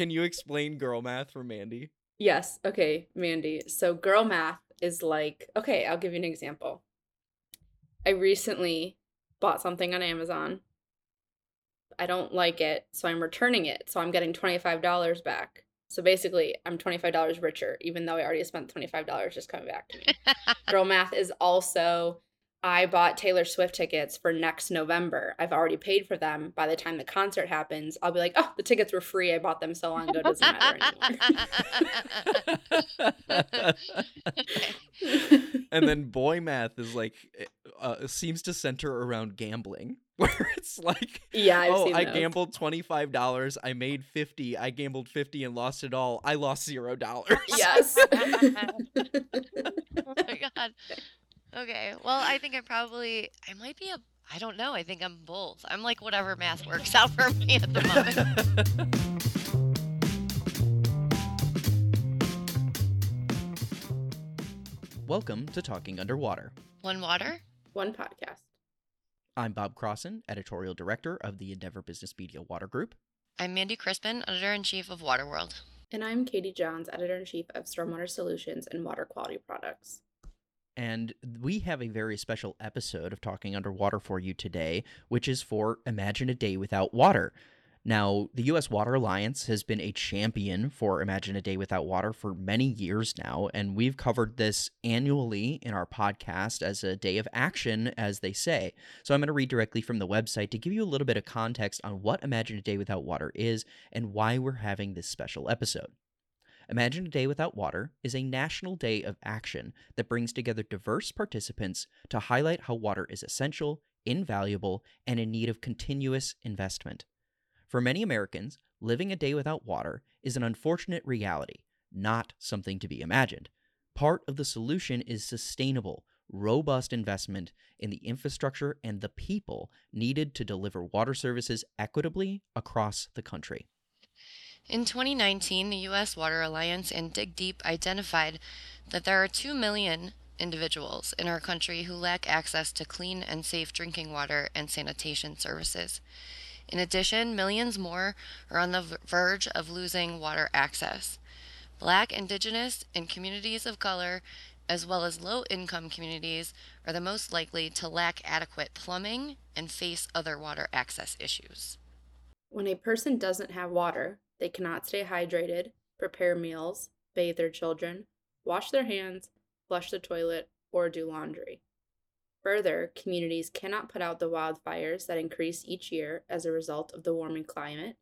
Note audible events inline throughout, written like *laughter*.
Can you explain girl math for Mandy? Yes. Okay, Mandy. So girl math is like, okay, I'll give you an example. I recently bought something on Amazon. I don't like it, so I'm returning it. So I'm getting $25 back. So basically, I'm $25 richer, even though I already spent $25 just coming back to me. *laughs* Girl math is also I bought Taylor Swift tickets for next November. I've already paid for them. By the time the concert happens, I'll be like, oh, the tickets were free. I bought them so long ago. It doesn't matter anymore. and then boy math is like eh, uh, seems to center around gambling *laughs* where it's like yeah I've oh seen i those. gambled $25 i made 50 i gambled 50 and lost it all i lost zero dollars Yes. *laughs* oh my god. Okay. Well, I think I'm probably I might be a I don't know. I think I'm both. I'm like whatever math works out for me at the moment. *laughs* welcome to talking under water One water? One podcast. i'm bob crossen editorial director of the endeavor business media water group I'm Mandy Crispin, editor in chief of Waterworld. And I'm Katie Johns, editor in chief of Stormwater Solutions and Water Quality Products. And we have a very special episode of Talking Under Water for you today, which is for Imagine a Day Without Water. Now, the U.S. Water Alliance has been a champion for Imagine a Day Without Water for many years now, and we've covered this annually in our podcast as a day of action, as they say. So I'm going to read directly from the website to give you a little bit of context on what Imagine a Day Without Water is and why we're having this special episode. Imagine a Day Without Water is a national day of action that brings together diverse participants to highlight how water is essential, invaluable, and in need of continuous investment. For many Americans, living a day without water is an unfortunate reality, not something to be imagined. Part of the solution is sustainable, robust investment in the infrastructure and the people needed to deliver water services equitably across the country. In 2019, the U.S. Water Alliance and DigDeep identified that there are 2 million individuals in our country who lack access to clean and safe drinking water and sanitation services. In addition, millions more are on the verge of losing water access. Black, Indigenous, and communities of color, as well as low income communities, are the most likely to lack adequate plumbing and face other water access issues. When a person doesn't have water, they cannot stay hydrated, prepare meals, bathe their children, wash their hands, flush the toilet, or do laundry. Further, communities cannot put out the wildfires that increase each year as a result of the warming climate.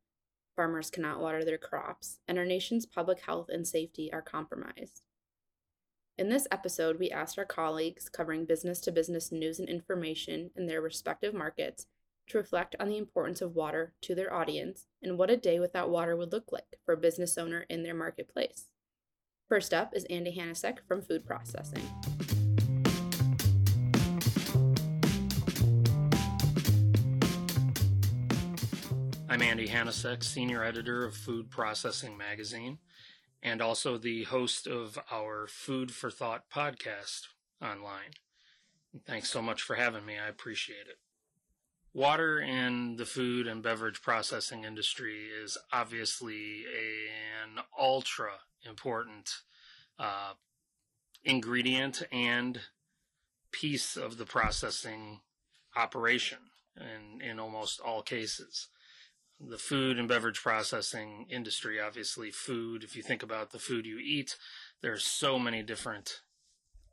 Farmers cannot water their crops, and our nation's public health and safety are compromised. In this episode, we asked our colleagues covering business to business news and information in their respective markets to reflect on the importance of water to their audience and what a day without water would look like for a business owner in their marketplace. First up is Andy Hanacek from Food Processing. I'm Andy Hanacek, senior editor of Food Processing Magazine, and also the host of our Food for Thought podcast online. Thanks so much for having me. I appreciate it. Water in the food and beverage processing industry is obviously an ultra important uh, ingredient and piece of the processing operation in, in almost all cases. The food and beverage processing industry, obviously food, if you think about the food you eat, there's so many different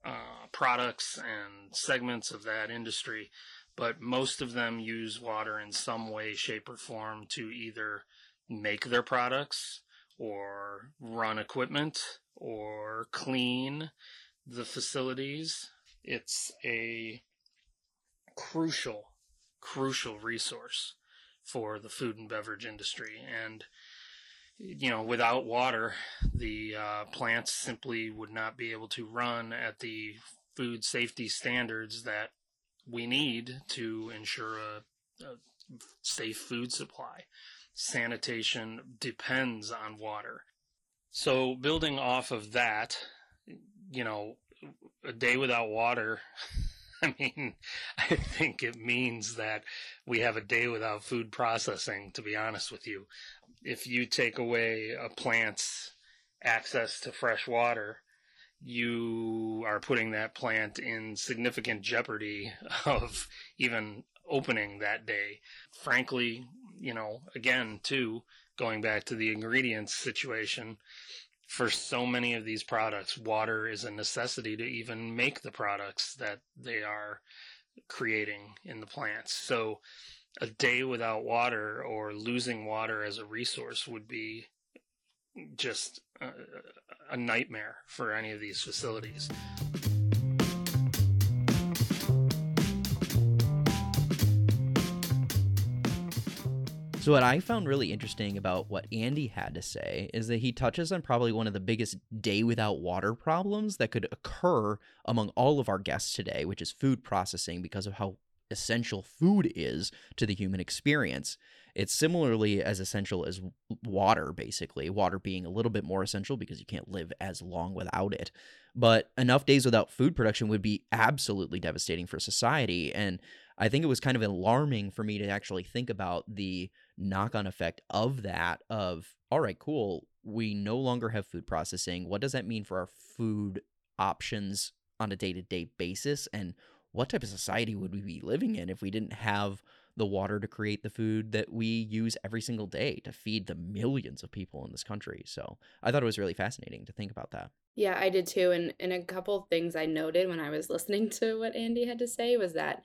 uh, products and segments of that industry, but most of them use water in some way, shape, or form to either make their products or run equipment or clean the facilities. It's a crucial, crucial resource for the food and beverage industry. And, you know, without water, the uh, plants simply would not be able to run at the food safety standards that we need to ensure a, a safe food supply. Sanitation depends on water. So, building off of that, you know, a day without water *laughs* I mean, *laughs* I think it means that we have a day without food processing, to be honest with you. if you take away a plant's access to fresh water, you are putting that plant in significant jeopardy *laughs* of even opening that day. Frankly, you know, again, too, going back to the ingredients situation, for so many of these products, water is a necessity to even make the products that they are creating in the plants. So a day without water or losing water as a resource would be just a, a nightmare for any of these facilities. So, what I found really interesting about what Andy had to say is that he touches on probably one of the biggest day without water problems that could occur among all of our guests today, which is food processing because of how essential food is to the human experience. It's similarly as essential as water, basically, water being a little bit more essential because you can't live as long without it. But enough days without food production would be absolutely devastating for society. And I think it was kind of alarming for me to actually think about the knock on effect of that of all right, cool, we no longer have food processing. What does that mean for our food options on a day-to-day basis and what type of society would we be living in if we didn't have the water to create the food that we use every single day to feed the millions of people in this country. So I thought it was really fascinating to think about that. Yeah, I did too. And and a couple things I noted when I was listening *laughs* to what Andy had to say was that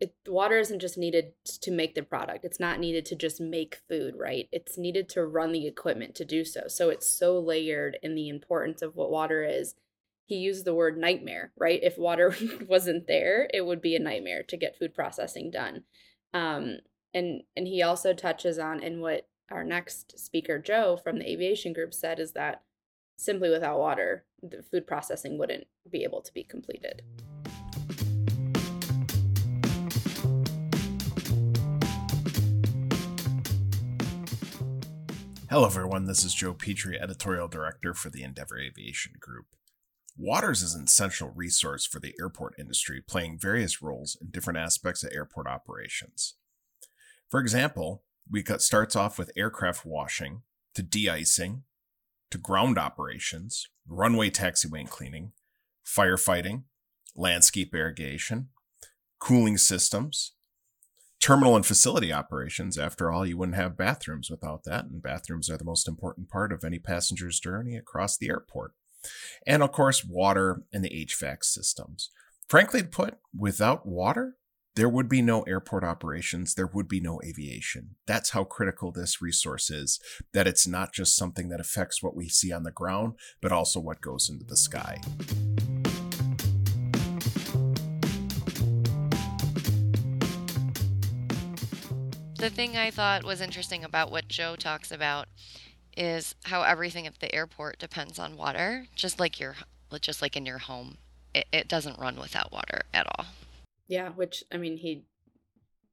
it, water isn't just needed to make the product. It's not needed to just make food, right? It's needed to run the equipment to do so. So it's so layered in the importance of what water is. He used the word nightmare, right? If water *laughs* wasn't there, it would be a nightmare to get food processing done. Um, and and he also touches on and what our next speaker Joe from the aviation group said is that simply without water, the food processing wouldn't be able to be completed. Hello, everyone. This is Joe Petrie, Editorial Director for the Endeavor Aviation Group. Waters is an essential resource for the airport industry, playing various roles in different aspects of airport operations. For example, we cut starts off with aircraft washing, to de-icing, to ground operations, runway taxiway and cleaning, firefighting, landscape irrigation, cooling systems, terminal and facility operations. After all, you wouldn't have bathrooms without that, and bathrooms are the most important part of any passenger's journey across the airport. And of course, water and the HVAC systems. Frankly put, without water, there would be no airport operations, there would be no aviation. That's how critical this resource is, that it's not just something that affects what we see on the ground, but also what goes into the sky. The thing I thought was interesting about what Joe talks about is how everything at the airport depends on water, just like your just like in your home. It, it doesn't run without water at all. Yeah, which I mean he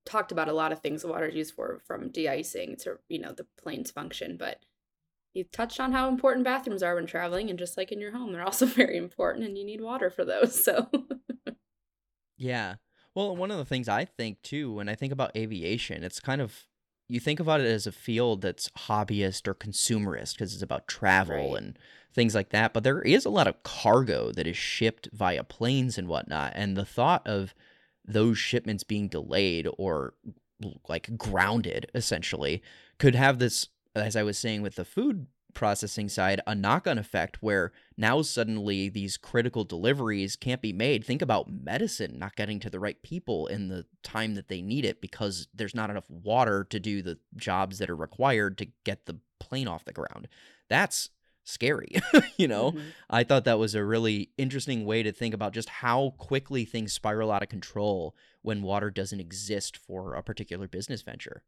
talked about a lot of things water is used for from de-icing to, you know, the plane's function, but he touched on how important bathrooms are when traveling and just like in your home, they're also *laughs* very important and you need water for those. So Yeah. Well, one of the things I think too, when I think about aviation, it's kind of you think about it as a field that's hobbyist or consumerist because it's about travel Right. and things like that. But there is a lot of cargo that is shipped via planes and whatnot. And the thought of those shipments being delayed or like grounded essentially could have this, as I was saying with the food processing side, a knock on effect where now suddenly these critical deliveries can't be made. Think about medicine not getting to the right people in the time that they need it because there's not enough water to do the jobs that are required to get the plane off the ground. That's scary, *laughs* you know? Mhm. I thought that was a really interesting way to think about just how quickly things spiral out of control when water doesn't exist for a particular business venture.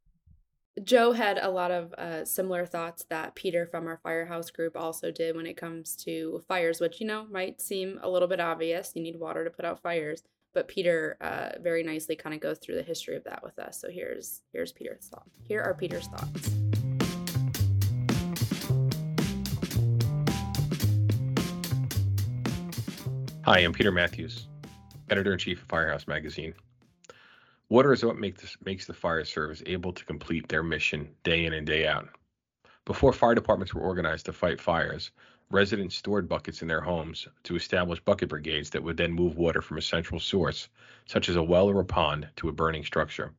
Joe had a lot of uh, similar thoughts that Peter from our firehouse group also did when it comes to fires, which, you know, might seem a little bit obvious. You need water to put out fires. But Peter uh, very nicely kind of goes through the history of that with us. So here's here's Peter's thought. Here are Peter's thoughts. Hi, I'm Peter Matthews, editor in chief of Firehouse Magazine. Water is what makes the fire service able to complete their mission day in and day out. Before fire departments were organized to fight fires, residents stored buckets in their homes to establish bucket brigades that would then move water from a central source, such as a well or a pond, to a burning structure.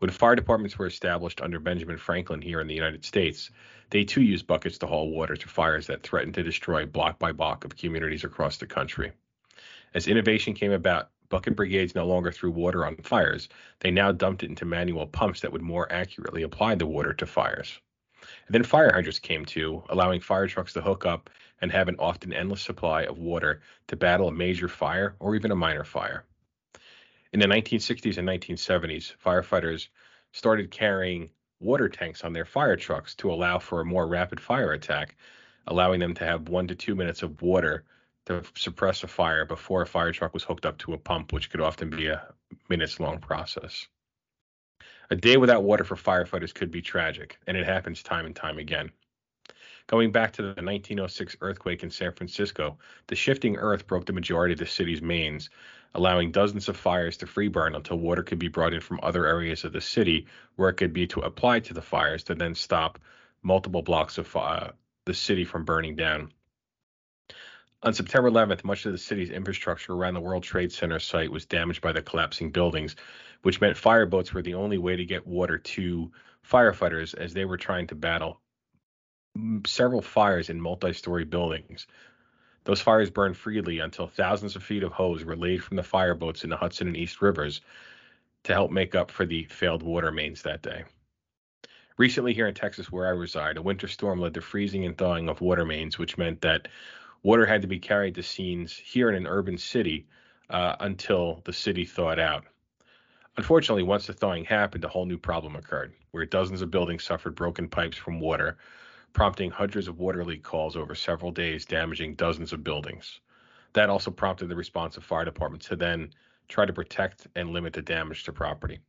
When fire departments were established under Benjamin Franklin here in the United States, they too used buckets to haul water to fires that threatened to destroy block by block of communities across the country. As innovation came about, bucket brigades no longer threw water on fires. They now dumped it into manual pumps that would more accurately apply the water to fires. And then fire hydrants came too, allowing fire trucks to hook up and have an often endless supply of water to battle a major fire or even a minor fire. In the 1960s and 1970s, firefighters started carrying water tanks on their fire trucks to allow for a more rapid fire attack, allowing them to have one to two minutes of water to suppress a fire before a fire truck was hooked up to a pump, which could often be a minutes long process. A day without water for firefighters could be tragic, and it happens time and time again. Going back to the 1906 earthquake in San Francisco, the shifting earth broke the majority of the city's mains, allowing dozens of fires to free burn until water could be brought in from other areas of the city where it could be to apply to the fires to then stop multiple blocks of uh, the city from burning down. On September 11th, much of the city's infrastructure around the World Trade Center site was damaged by the collapsing buildings, which meant fireboats were the only way to get water to firefighters as they were trying to battle several fires in multi story buildings. Those fires burned freely until thousands of feet of hose were laid from the fireboats in the Hudson and East Rivers to help make up for the failed water mains that day. Recently, here in Texas, where I reside, a winter storm led to freezing and thawing of water mains, which meant that water had to be carried to scenes here in an urban city uh, until the city thawed out. Unfortunately, once the thawing happened, a whole new problem occurred, where dozens of buildings suffered broken pipes from water, prompting hundreds of water leak calls over several days, damaging dozens of buildings. That also prompted the response of fire departments to then try to protect and limit the damage to property.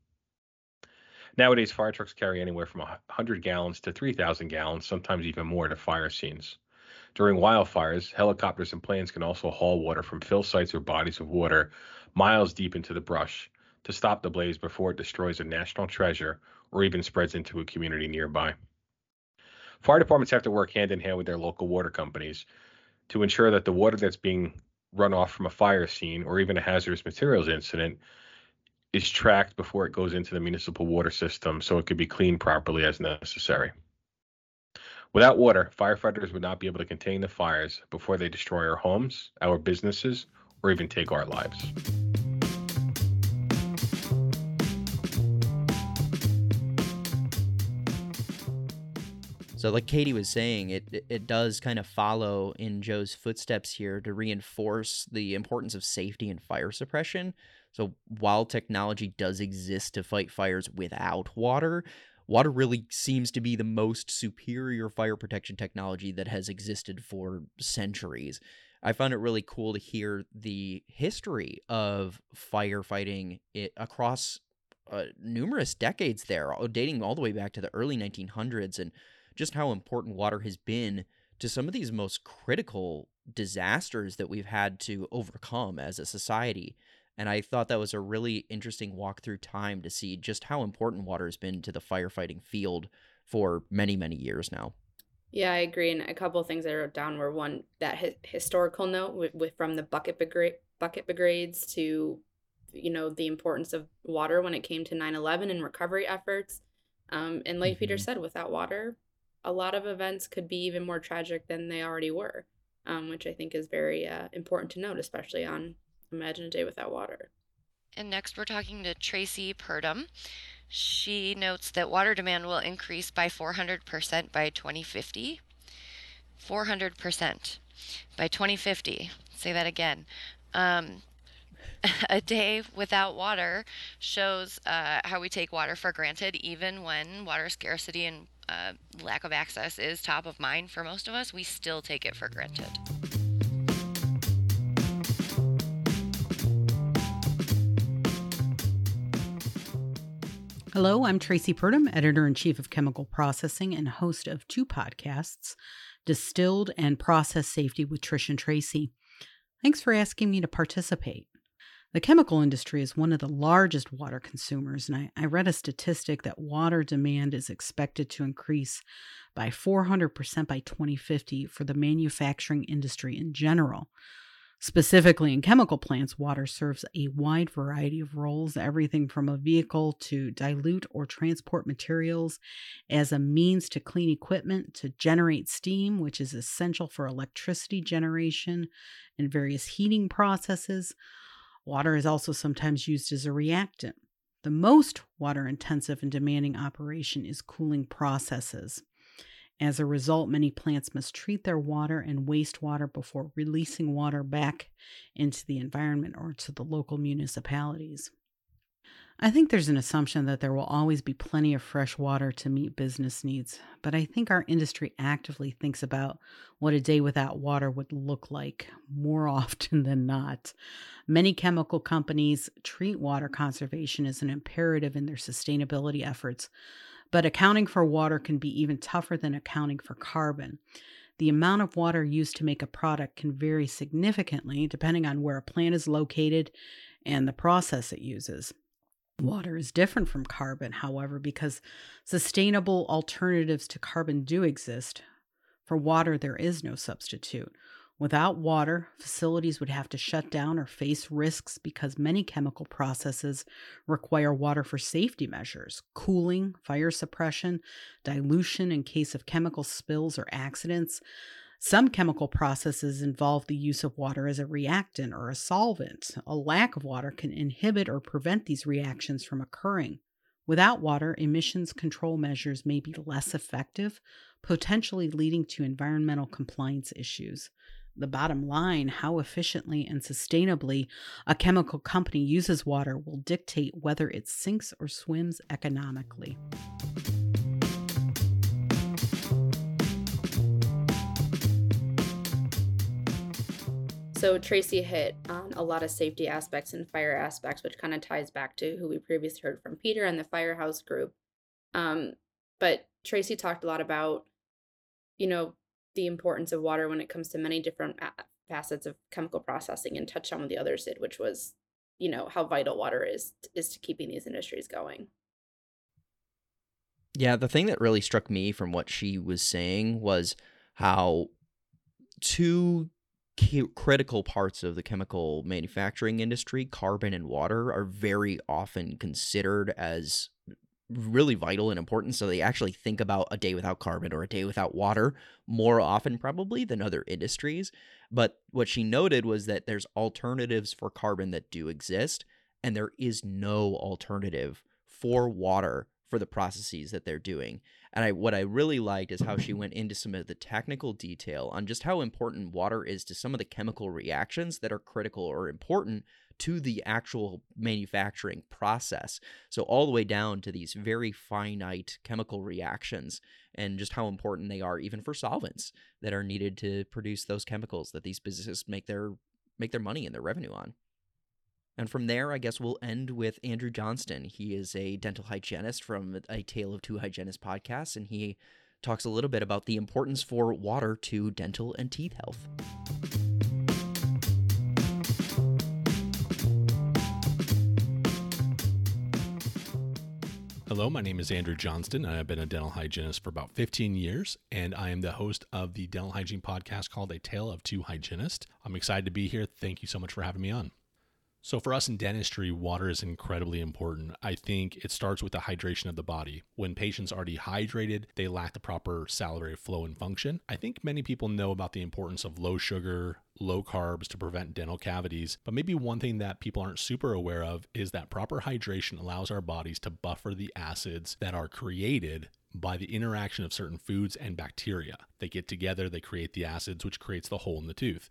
Nowadays, fire trucks carry anywhere from 100 gallons to 3,000 gallons, sometimes even more, to fire scenes. During wildfires, helicopters and planes can also haul water from fill sites or bodies of water miles deep into the brush to stop the blaze before it destroys a national treasure or even spreads into a community nearby. Fire departments have to work hand in hand with their local water companies to ensure that the water that's being run off from a fire scene or even a hazardous materials incident is tracked before it goes into the municipal water system so it could be cleaned properly as necessary. Without water, firefighters would not be able to contain the fires before they destroy our homes, our businesses, or even take our lives. So, like Katie was saying, it it does kind of follow in Joe's footsteps here to reinforce the importance of safety and fire suppression. So, while technology does exist to fight fires without water, water really seems to be the most superior fire protection technology that has existed for centuries. I found it really cool to hear the history of firefighting across uh, numerous decades there, dating all the way back to the early 1900s, and just how important water has been to some of these most critical disasters that we've had to overcome as a society. And I thought that was a really interesting walk through time to see just how important water has been to the firefighting field for many, many years now. Yeah, I agree. And a couple of things I wrote down were one that hi- historical note with, with from the bucket briga- bucket brigades to, you know, the importance of water when it came to 9/11 and recovery efforts. Um, and like mm-hmm. Peter said, without water, a lot of events could be even more tragic than they already were, um, which I think is very uh, important to note, especially on Imagine a Day Without Water. And next, we're talking to Traci Purdum. She notes that water demand will increase by 400% by 2050. 400% by 2050. Say that again. Um, *laughs* a day without water shows uh, how we take water for granted, even when water scarcity and uh, lack of access is top of mind for most of us. We still take it for granted. Hello, I'm Traci Purdum, editor in chief of Chemical Processing and host of two podcasts, Distilled and Process Safety with Trish and Traci. Thanks for asking me to participate. The chemical industry is one of the largest water consumers, and I, I, read a statistic that water demand is expected to increase by 400% by 2050 for the manufacturing industry in general. Specifically, in chemical plants, water serves a wide variety of roles, everything from a vehicle to dilute or transport materials, as a means to clean equipment, to generate steam, which is essential for electricity generation and various heating processes. Water is also sometimes used as a reactant. The most water intensive and demanding operation is cooling processes. As a result, many plants must treat their water and wastewater before releasing water back into the environment or to the local municipalities. I think there's an assumption that there will always be plenty of fresh water to meet business needs, but I think our industry actively thinks about what a day without water would look like more *laughs* often than not. Many chemical companies treat water conservation as an imperative in their sustainability efforts, but accounting for water can be even tougher than accounting for carbon. The amount of water used to make a product can vary significantly depending on where a plant is located and the process it uses. Water is different from carbon, however, because sustainable alternatives to carbon do exist. For water, there is no substitute. Without water, facilities would have to shut down or face risks because many chemical processes require water for safety measures, cooling, fire suppression, dilution in case of chemical spills or accidents. Some chemical processes involve the use of water as a reactant or a solvent. A lack of water can inhibit or prevent these reactions from occurring. Without water, emissions control measures may be less effective, potentially leading to environmental compliance issues the bottom line, how efficiently and sustainably a chemical company uses water will dictate whether it sinks or swims economically. So Traci hit on a lot of safety aspects and fire aspects, which kind of ties back to who we previously heard from Peter and the Firehouse Group. Um, but Traci talked a lot about, you know, the importance of water when it comes to many different uh, facets of chemical processing and touched on what the others did, which was, you know, how vital water is is to keeping these industries going. Yeah, the thing that really struck me from what she was saying was how two critical parts of the chemical manufacturing industry, carbon and water, are very often considered as really vital and important. So they actually think about a day without carbon or a day without water more often, probably, than other industries. But what she noted was that there's alternatives for carbon that do exist, and there is no alternative for water for the processes that they're doing. And I what I really liked is how she went into some of the technical detail on just how important water is to some of the chemical reactions that are critical or important to the actual manufacturing process. So, all the way down to these very finite chemical reactions and just how important they are, even for solvents that are needed to produce those chemicals that these businesses make their make their money and their revenue on. And from there, I guess we'll end with Andrew Johnston. He is a dental hygienist from a Tale of Two Hygienists podcast, and he talks a little bit about the importance for water to dental and teeth health. Hello, my name is Andrew Johnston. I've been a dental hygienist for about 15 years, and I am the host of the dental hygiene podcast called A Tale of Two Hygienists. I'm excited to be here. Thank you so much for having me on. So, for us in dentistry, water is incredibly important. I think it starts with the hydration of the body. When patients are dehydrated, they lack the proper salivary flow and function. I think many people know about the importance of low sugar, low carbs to prevent dental cavities, but maybe one thing that people aren't super aware of is that proper hydration allows our bodies to buffer the acids that are created by the interaction of certain foods and bacteria. They get together, they create the acids, which creates the hole in the tooth.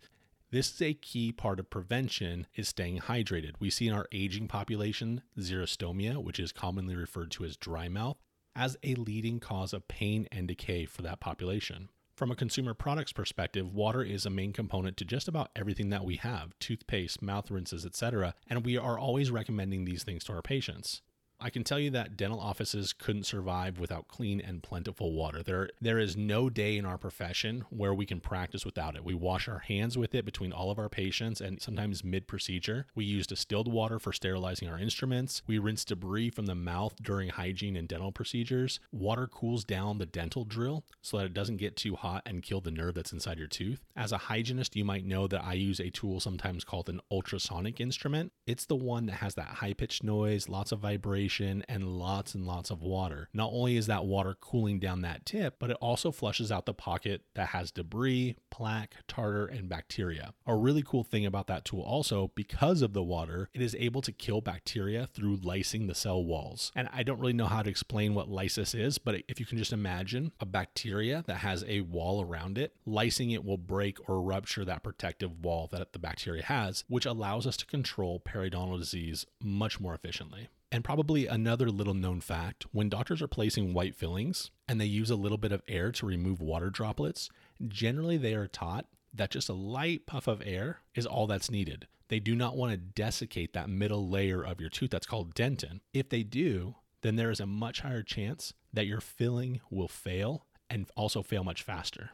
This is a key part of prevention is staying hydrated. We see in our aging population xerostomia, which is commonly referred to as dry mouth, as a leading cause of pain and decay for that population. From a consumer products perspective, water is a main component to just about everything that we have toothpaste, mouth rinses, etc. And we are always recommending these things to our patients. I can tell you that dental offices couldn't survive without clean and plentiful water. There there is no day in our profession where we can practice without it. We wash our hands with it between all of our patients and sometimes mid-procedure. We use distilled water for sterilizing our instruments. We rinse debris from the mouth during hygiene and dental procedures. Water cools down the dental drill so that it doesn't get too hot and kill the nerve that's inside your tooth. As a hygienist, you might know that I use a tool sometimes called an ultrasonic instrument. It's the one that has that high-pitched noise, lots of vibration and lots and lots of water. Not only is that water cooling down that tip, but it also flushes out the pocket that has debris, plaque, tartar, and bacteria. A really cool thing about that tool also, because of the water, it is able to kill bacteria through lysing the cell walls. And I don't really know how to explain what lysis is, but if you can just imagine a bacteria that has a wall around it, lysing it will break or rupture that protective wall that the bacteria has, which allows us to control periodontal disease much more efficiently. And probably another little known fact when doctors are placing white fillings and they use a little bit of air to remove water droplets, generally they are taught that just a light puff of air is all that's needed. They do not want to desiccate that middle layer of your tooth that's called dentin. If they do, then there is a much higher chance that your filling will fail and also fail much faster.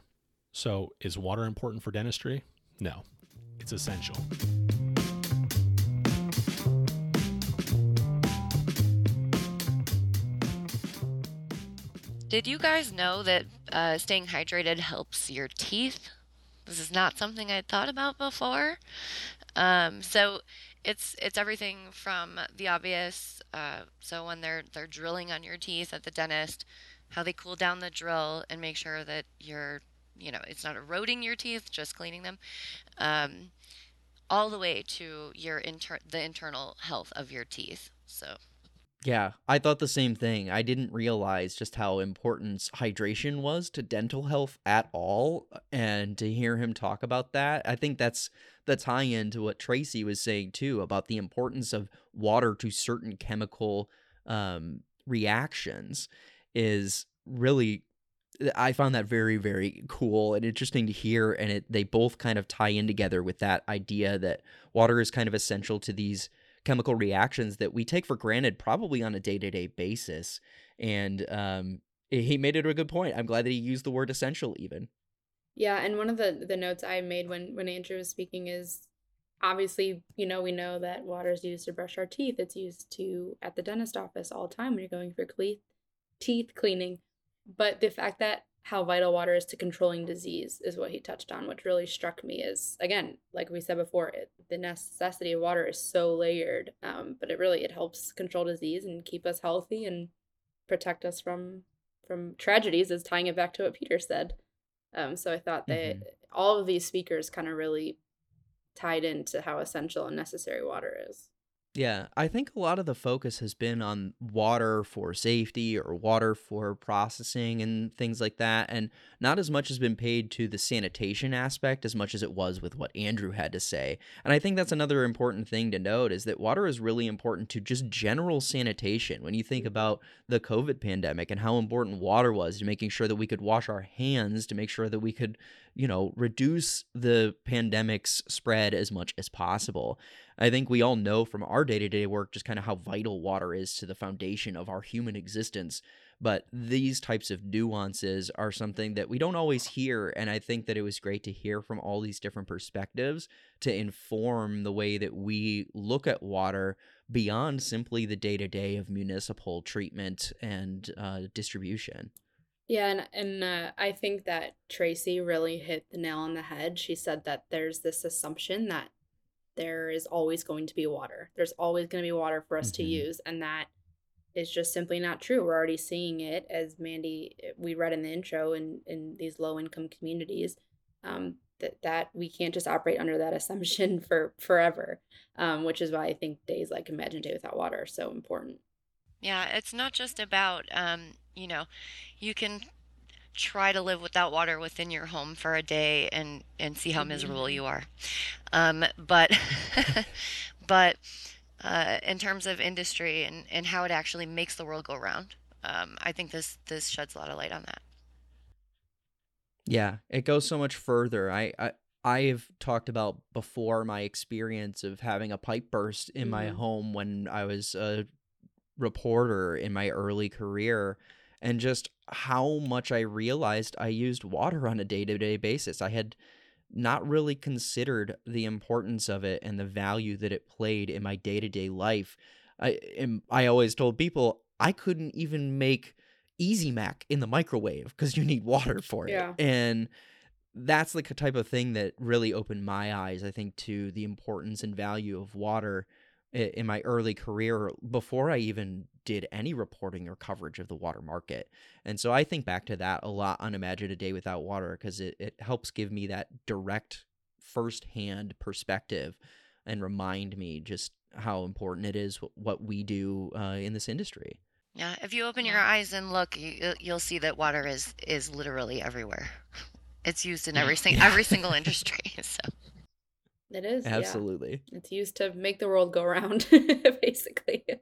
So, is water important for dentistry? No, it's essential. Did you guys know that uh, staying hydrated helps your teeth? This is not something I'd thought about before. Um, so it's it's everything from the obvious. Uh, so when they're they're drilling on your teeth at the dentist, how they cool down the drill and make sure that you're you know it's not eroding your teeth, just cleaning them. Um, all the way to your inter- the internal health of your teeth. So Yeah, I thought the same thing. I didn't realize just how important hydration was to dental health at all. And to hear him talk about that, I think that's the tie in to what Traci was saying too about the importance of water to certain chemical um, reactions is really. I found that very, very cool and interesting to hear. And it, they both kind of tie in together with that idea that water is kind of essential to these chemical reactions that we take for granted probably on a day-to-day basis and um, he made it a good point i'm glad that he used the word essential even Yeah, and one of the the notes I made when when Andrew was speaking is obviously, you know, we know that water is used to brush our teeth. It's used to at the dentist office all the time when you're going for cle- teeth cleaning. But the fact that how vital water is to controlling disease is what he touched on, which really struck me is again, like we said before, it, the necessity of water is so layered. Um, but it really it helps control disease and keep us healthy and protect us from from tragedies. Is tying it back to what Peter said. Um, so I thought that Mhm. all of these speakers kind of really tied into how essential and necessary water is. Yeah, I think a lot of the focus has been on water for safety or water for processing and things like that. And not as much has been paid to the sanitation aspect as much as it was with what Andrew had to say. And I think that's another important thing to note is that water is really important to just general sanitation. When you think mm-hmm. about the COVID pandemic and how important water was to making sure that we could wash our hands, to make sure that we could, you know, reduce the pandemic's spread as much as possible. I think we all know from our day to day work just kind of how vital water is to the foundation of our human existence. But these types of nuances are something that we don't always hear. And I think that it was great to hear from all these different perspectives to inform the way that we look at water beyond simply the day to day of municipal treatment and uh, distribution. Yeah, and and uh, I think that Traci really hit the nail on the head. She said that there's this assumption that there is always going to be water. There's always going to be water for us to Mhm. use, and that is just simply not true. We're already seeing it, as Mandy we read in the intro, in in these low income communities, um, that that we can't just operate under that assumption *laughs* for forever. Um, which is why I think days like Imagine Day Without Water are so important. Yeah, it's not just about, um, you know, you can try to live without water within your home for a day and and see how miserable Mhm. you are. Um, but *laughs* but uh, in terms of industry and and how it actually makes the world go round, um, I think this this sheds a lot of light on that. Yeah, it goes so much further. I, I I've talked about before my experience of having a pipe burst in my Mhm. home when I was a reporter in my early career and just how much I realized I used water on a day to day basis. I had not really considered the importance of it and the value that it played in my day to day life. I am, I always told people I couldn't even make Easy Mac in the microwave because you need water for it. Yeah. And that's the type of thing that really opened my eyes, I think, to the importance and value of water in my early career before I even did any reporting or coverage of the water market. And so I think back to that a lot on Imagine a Day Without Water because it, it helps give me that direct, firsthand perspective and remind me just how important it is what we do uh, in this industry. Yeah, if you open your eyes and look, you, you'll see that water is is literally everywhere. *laughs* It's used in *laughs* every sing- every single industry. *laughs* So It is. yeah. Absolutely. It's used to make the world go round, *laughs* basically. *laughs*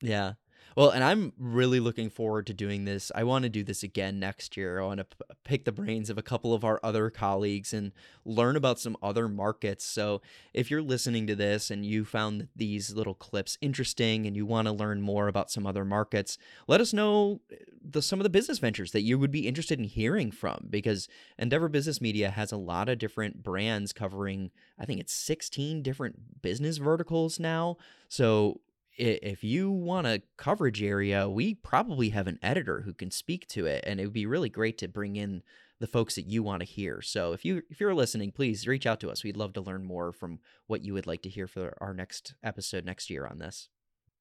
Yeah. Well, and I'm really looking forward to doing this. I want to do this again next year. I want to p- pick the brains of a couple of our other colleagues and learn about some other markets. So, if you're listening to this and you found these little clips interesting and you want to learn more about some other markets, let us know uh, the some of the business ventures that you would be interested in hearing from because Endeavor Business Media has a lot of different brands covering I think it's 16 different business verticals now. So, if you want a coverage area, we probably have an editor who can speak to it, and it would be really great to bring in the folks that you want to hear. So if you if you're listening, please reach out to us. We'd love to learn more from what you would like to hear for our next episode next year on this.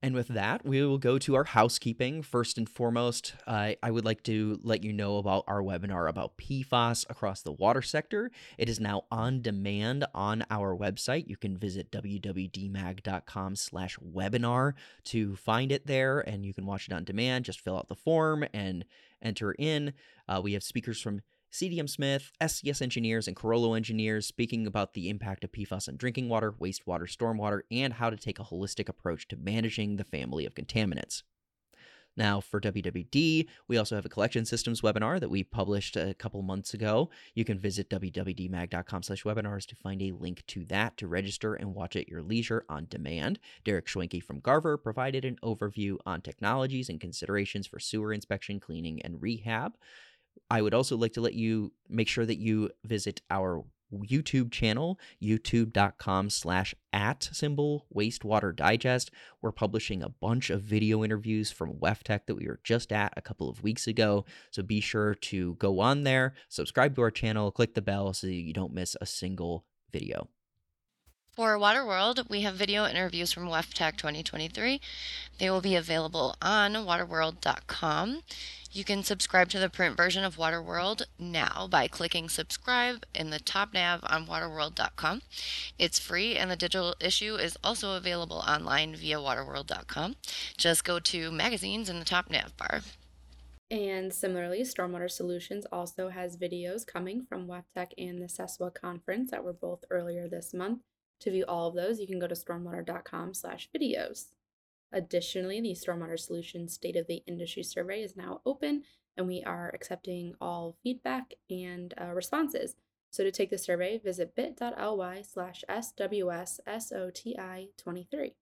And with that, we will go to our housekeeping. First and foremost, uh, I would like to let you know about our webinar about PFAS across the water sector. It is now on demand on our website. You can visit www.dmag.com slash webinar to find it there, and you can watch it on demand. Just fill out the form and enter in. Uh, we have speakers from CDM Smith, SCS engineers, and Carollo engineers speaking about the impact of PFAS on drinking water, wastewater, stormwater, and how to take a holistic approach to managing the family of contaminants. Now, for WWD, we also have a collection systems webinar that we published a couple months ago. You can visit wwdmag.com slash webinars to find a link to that to register and watch at your leisure on demand. Derek Schwenke from Garver provided an overview on technologies and considerations for sewer inspection, cleaning, and rehab. I would also like to let you make sure that you visit our YouTube channel, youtube.com slash at symbol wastewater digest. We're publishing a bunch of video interviews from WEFTEC that we were just at a couple of weeks ago. So be sure to go on there, subscribe to our channel, click the bell so you don't miss a single video. For Waterworld, we have video interviews from WEFTEC 2023. They will be available on waterworld.com. You can subscribe to the print version of Waterworld now by clicking subscribe in the top nav on waterworld.com. It's free, and the digital issue is also available online via waterworld.com. Just go to magazines in the top nav bar. And similarly, Stormwater Solutions also has videos coming from WEFTEC and the SESWA conference that were both earlier this month. To view all of those, you can go to stormwater.com slash videos. Additionally, the Stormwater Solutions State of the Industry Survey is now open, and we are accepting all feedback and uh, responses. So to take the survey, visit bit.ly slash SWSSOTI23.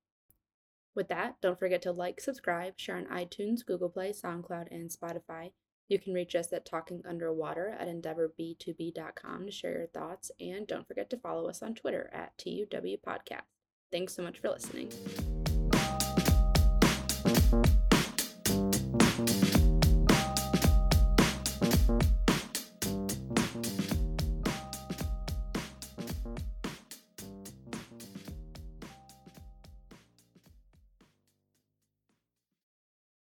With that, don't forget to like, subscribe, share on iTunes, Google Play, SoundCloud, and Spotify. You can reach us at Talking Under Water at EndeavorB2B.com to share your thoughts, and don't forget to follow us on Twitter at TUW Podcast. Thanks so much for listening.